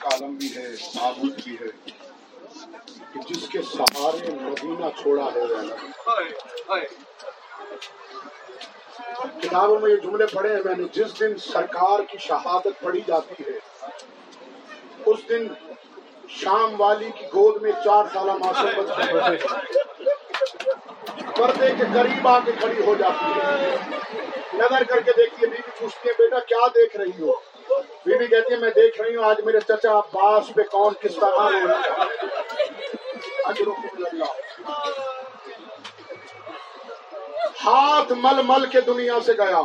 کا عالم بھی ہے تعبت بھی ہے۔ کہ جس کے سہارے مدینہ چھوڑا ہے کتابوں میں یہ جملے پڑھے ہیں، میں نے جس دن سرکار کی شہادت پڑھی جاتی ہے، اس دن شام والی کی گود میں چار سالہ معصوم پردے کے قریب آ کے کھڑی ہو جاتی ہے۔ نظر کر کے دیکھتی ہے بیوی پوچھتی ہے، بیٹا کیا دیکھ رہی ہو؟ بیوی کہتی ہے میں دیکھ رہی ہوں، آج میرے چچا عباس پہ کون کس طرح ہاتھ مل مل کے دنیا سے گیا۔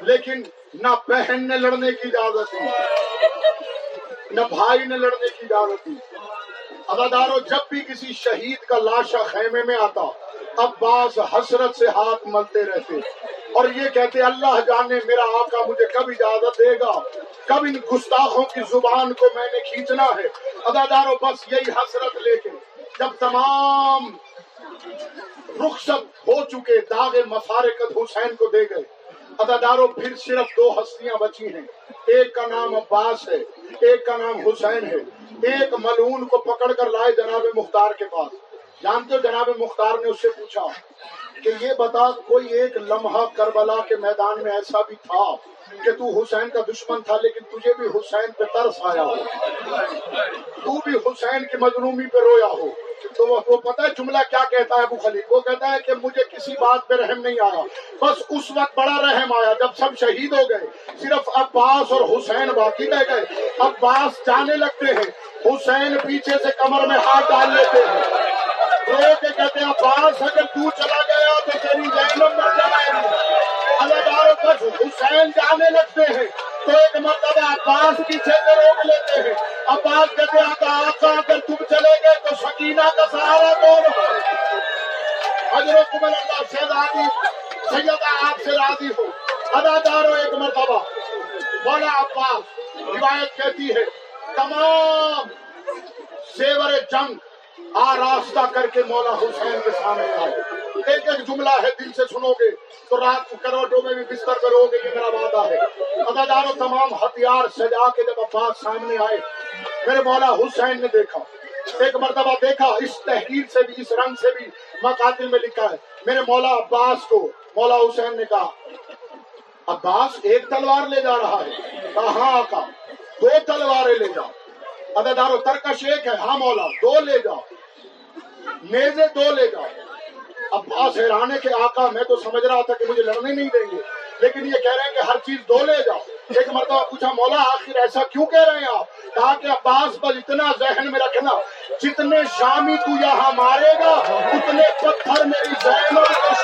لیکن نہ بہن نے لڑنے کی اجازت دی، نہ بھائی نے لڑنے کی اجازت دی۔ اداداروں جب بھی کسی شہید کا لاشا خیمے میں آتا، عباس حسرت سے ہاتھ ملتے رہتے۔ اور یہ کہتے اللہ جانے میرا آقا مجھے کب اجازت دے گا؟ کب ان گستاخوں کی زبان کو میں نے کھینچنا ہے؟ اداداروں بس یہی حسرت لے کے جب تمام رخصت ہو چکے داغ مفارقت حسین کو دے گئے۔ اداداروں پھر صرف دو ہستیاں بچی ہیں۔ ایک کا نام عباس ہے، ایک کا نام حسین ہے۔ ایک ملون کو پکڑ کر لائے جناب مختار کے پاس۔ جانتے ہو جناب مختار نے اس سے پوچھا کہ یہ بتا کوئی ایک لمحہ کربلا کے میدان میں ایسا بھی تھا کہ تو حسین کا دشمن تھا لیکن تجھے بھی حسین پہ ترس آیا ہو؟ تو بھی حسین کی مظلومی پہ رویا ہو؟ تو وہ پتہ ہے جملہ کیا کہتا ہے ابو خلیق وہ کہتا ہے کہ مجھے کسی بات پہ رحم نہیں آیا۔ بس اس وقت بڑا رحم آیا جب سب شہید ہو گئے۔ صرف عباس اور حسین باقی رہ گئے۔ عباس جانے لگتے ہیں۔ حسین پیچھے سے کمر میں ہاتھ ڈال لیتے ہیں۔ کے کہتے ہیں، عباس، اگر تو چلا گیا تو تیری زینب مر جائے گی حسین جانے لگتے ہیں۔ تو ایک مرتبہ عباس پیچھے سے روک لیتے ہیں۔ عباس کہتے آتا آقا اگر تم چلے گئے تو شکینہ کا سہارا کون ہو حضرت کمل اللہ شہزادی سیدہ آپ سے راضی ہو۔ ادا دارو ایک مرتبہ، مولا عباس روایت کہتی ہے، تمام سیور جنگ آراستہ کر کے مولا حسین کے سامنے آئے ایک ایک جملہ ہے دل سے سنو گے تو رات کو کروٹوں میں بھی بستر کرو گے، یہ میرا وعدہ ہے۔ اداداروں تمام ہتھیار سجا کے جب عباس سامنے آئے میرے مولا حسین نے دیکھا۔ ایک مرتبہ دیکھا، اس تحریر سے بھی، اس رنگ سے بھی مقاتل میں لکھا ہے۔ میرے مولا عباس کو، مولا حسین نے کہا، عباس ایک تلوار لے جا رہا ہے۔ کہاں آقا دو تلواریں لے جاؤ ادادارو ترکش ایک ہے ہاں مولا، دو لے جاؤ میزے دو لے جاؤ۔ عباس حیرانے کے آقا، میں تو سمجھ رہا تھا کہ مجھے لڑنے نہیں دیں گے۔ لیکن یہ کہہ رہے ہیں کہ ہر چیز دو لے جاؤ۔ ایک مرتبہ پوچھا، مولا آخر ایسا کیوں کہہ رہے ہیں آپ؟ کہا کہ عباس بس اتنا ذہن میں رکھنا، جتنے شامی تو یہاں مارے گا، اتنے پتھر میری ذہن اللہ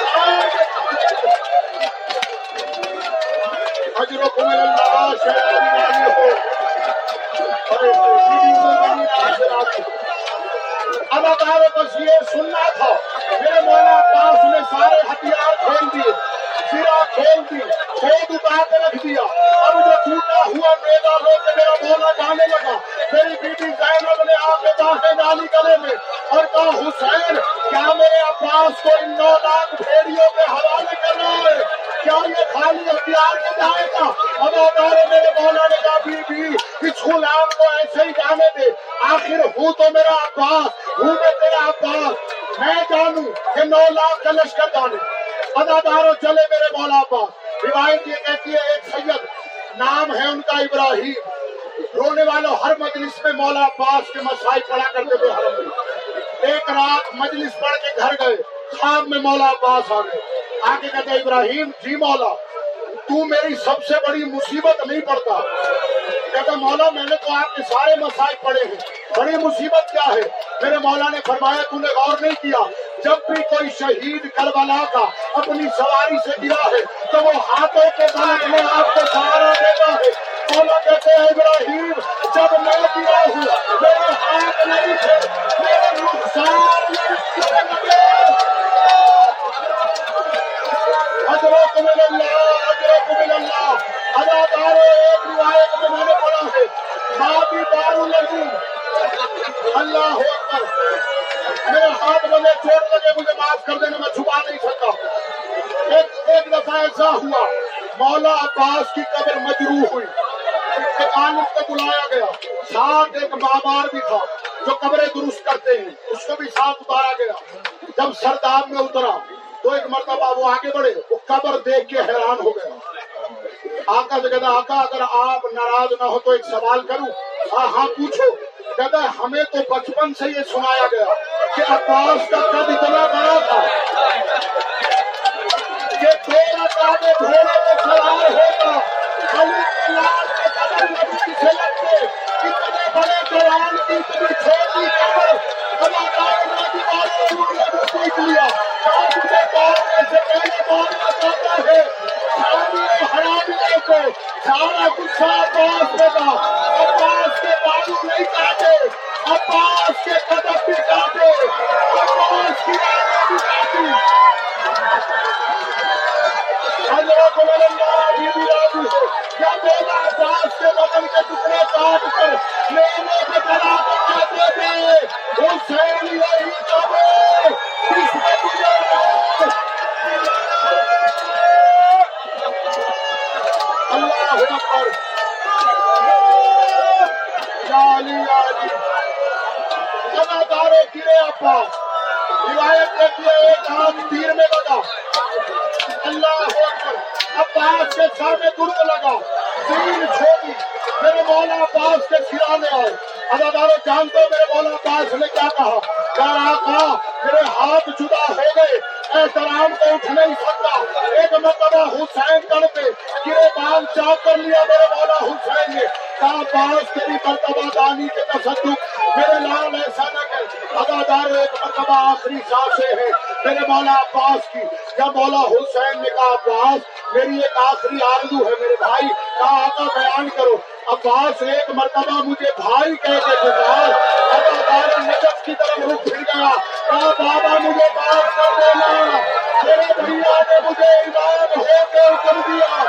اب ہمارے بس یہ سننا تھا میرے مولا پاس نے سارے ہتھیار کھول دیے سرا کھول دی خود اتار کے رکھ دیا اب جو ٹوٹا ہوا میرا لو کے میرا مولا جانے لگا میری بیٹی زینب نے آ کے باہیں ڈالی گلے میں اور کہا، حسین، کیا میرے عباس کو ان نو لاکھ بھیڑیوں کے حوالے کر رہا ہے؟ کیا یہ خالی ہتھیار کے جائے گا۔ اب ہمارے میرے مولا نے کہا بی بی اس غلام کو ایسے ہی جانے دے۔ آخر ہوں تو میرا عباس ہوں میں تیرا عباس۔ میں جانوں کہ نو لاکھ کا لشکر جانے۔ اداداروں چلے میرے مولا پاس روایت یہ کہتی ہے، ایک سید، نام ہے ان کا ابراہیم۔ رونے والوں ہر مجلس میں مولا پاس کے مسائل پڑھا کرتے تھے۔ حرم میں ایک رات مجلس پڑھ کے گھر گئے، خواب میں مولا پاس آ گئے۔ آگے کہتے ابراہیم جی مولا، تو میری سب سے بڑی مصیبت نہیں پڑتا۔ کہتا مولا، میں نے تو آپ کے سارے مسائل پڑھے ہیں۔ بڑی مصیبت کیا ہے؟ میرے مولا نے فرمایا، تو نے غور نہیں کیا۔ جب بھی کوئی شہید کربلا کا اپنی سواری سے گرا ہے، تو وہ ہاتھوں کے بل میں آپ کو سہارا دیتا ہے۔ مولا کہتے ہیں، ابراہیم، جب میں گرا ہوں اللہ اکبر۔ میرے ہاتھ بنے، چوٹ لگے، مجھے معاف کر دینا، میں چھپا نہیں سکتا۔ ایک ایک دفعہ ایسا ہوا، مولا عباس کی قبر مجروح ہوئی۔ ایک کو بلایا گیا۔ ساتھ ایک مابار بھی تھا جو قبریں درست کرتے ہیں۔ اس کو بھی ساتھ اتارا گیا۔ جب سرداب میں اترا، تو ایک مرتبہ وہ آگے بڑھے، وہ قبر دیکھ کے حیران ہو گیا۔ آقا سے کہتا، آقا، اگر آپ ناراض نہ ہو تو ایک سوال کروں۔ ہاں ہاں پوچھو۔ کہتا ہے، ہمیں تو بچپن سے یہ سنایا گیا کہ عباس کا قد اتنا بڑا تھا کہ دو رکعتیں گھوڑے میں سوار ہوتا علی کے لال کے قدم نبی سے لگتے اتنے بڑے جوان کی اتنی چھوٹی قبر اداکار نے دیوار کو نے دیکھ لیا۔ آج مجھے مارنے سے پہلے مارنا چاہتا ہے شامی کو سارا غصہ عباس پہ تھا عباس کے بالو نہیں کاٹے عباس کے قدم بھی کاٹے عباس کی آنکھ بھی کاٹی حضرت اللہ عباس کے بدن کے ٹکڑے کاٹ کر لینے کے بنا کر کہتے تھے حسین یہی کب کس میں تجھے اللہ اکبر علی علی اداکاروں گرے عباس روایت دیکھی ہے ایک ہاتھ تیر میں لگا اللہ اکبر عباس کے سر میں درد لگا تیر چھوڑی میرے مولا عباس کے سرانے آئے اداکاروں جانتے میرے مولا عباس نے کیا کہا کہا آقا میرے ہاتھ جدا ہو گئے احترام کو اٹھ نہیں سکتا ایک مرتبہ حسین کر پہ گرے بال چاک کر لیا میرے مولا حسین نے کہا باس تیری مرتبہ دانی کے تصدق میرے لال ایسا نہ کر ایک مرتبہ آخری سانسیں ہیں میرے مولا عباس کی جب مولا حسین نے کہا عباس، میری ایک آخری آرزو ہے میرے بھائی کہا آقا بیان کرو۔ عباس ایک مرتبہ مجھے بھائی کہہ کے گزار ادادار نجف کی طرف رخ پھر گیا۔ کہا بابا مجھے معاف کر دینا میرے بھیا نے مجھے امام ہو کے اتر دیا۔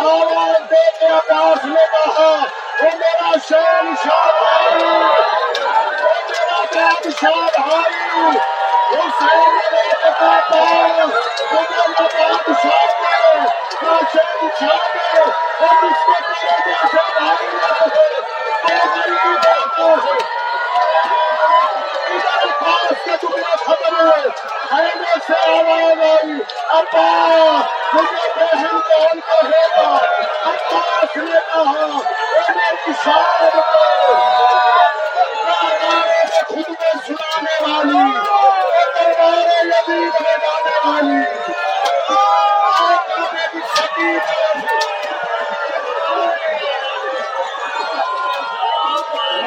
آواز دے کے عباس نے کہا، وہ میرا شہر شاہ بھائی وہ میرا بادشاہ بھائی حسین نے کہا پاس مجھے نہ بادشاہ دے نہ شہر شاہ دے اور اس کے تیرے جیسے بھائی نہ رہے تو غریب ہوتا ہے ادھر عباس کے ٹکڑے ختم حیدر سے آواز آئی ابا مجھے بہن کون کہے گا عباس نے کہا اے میری کو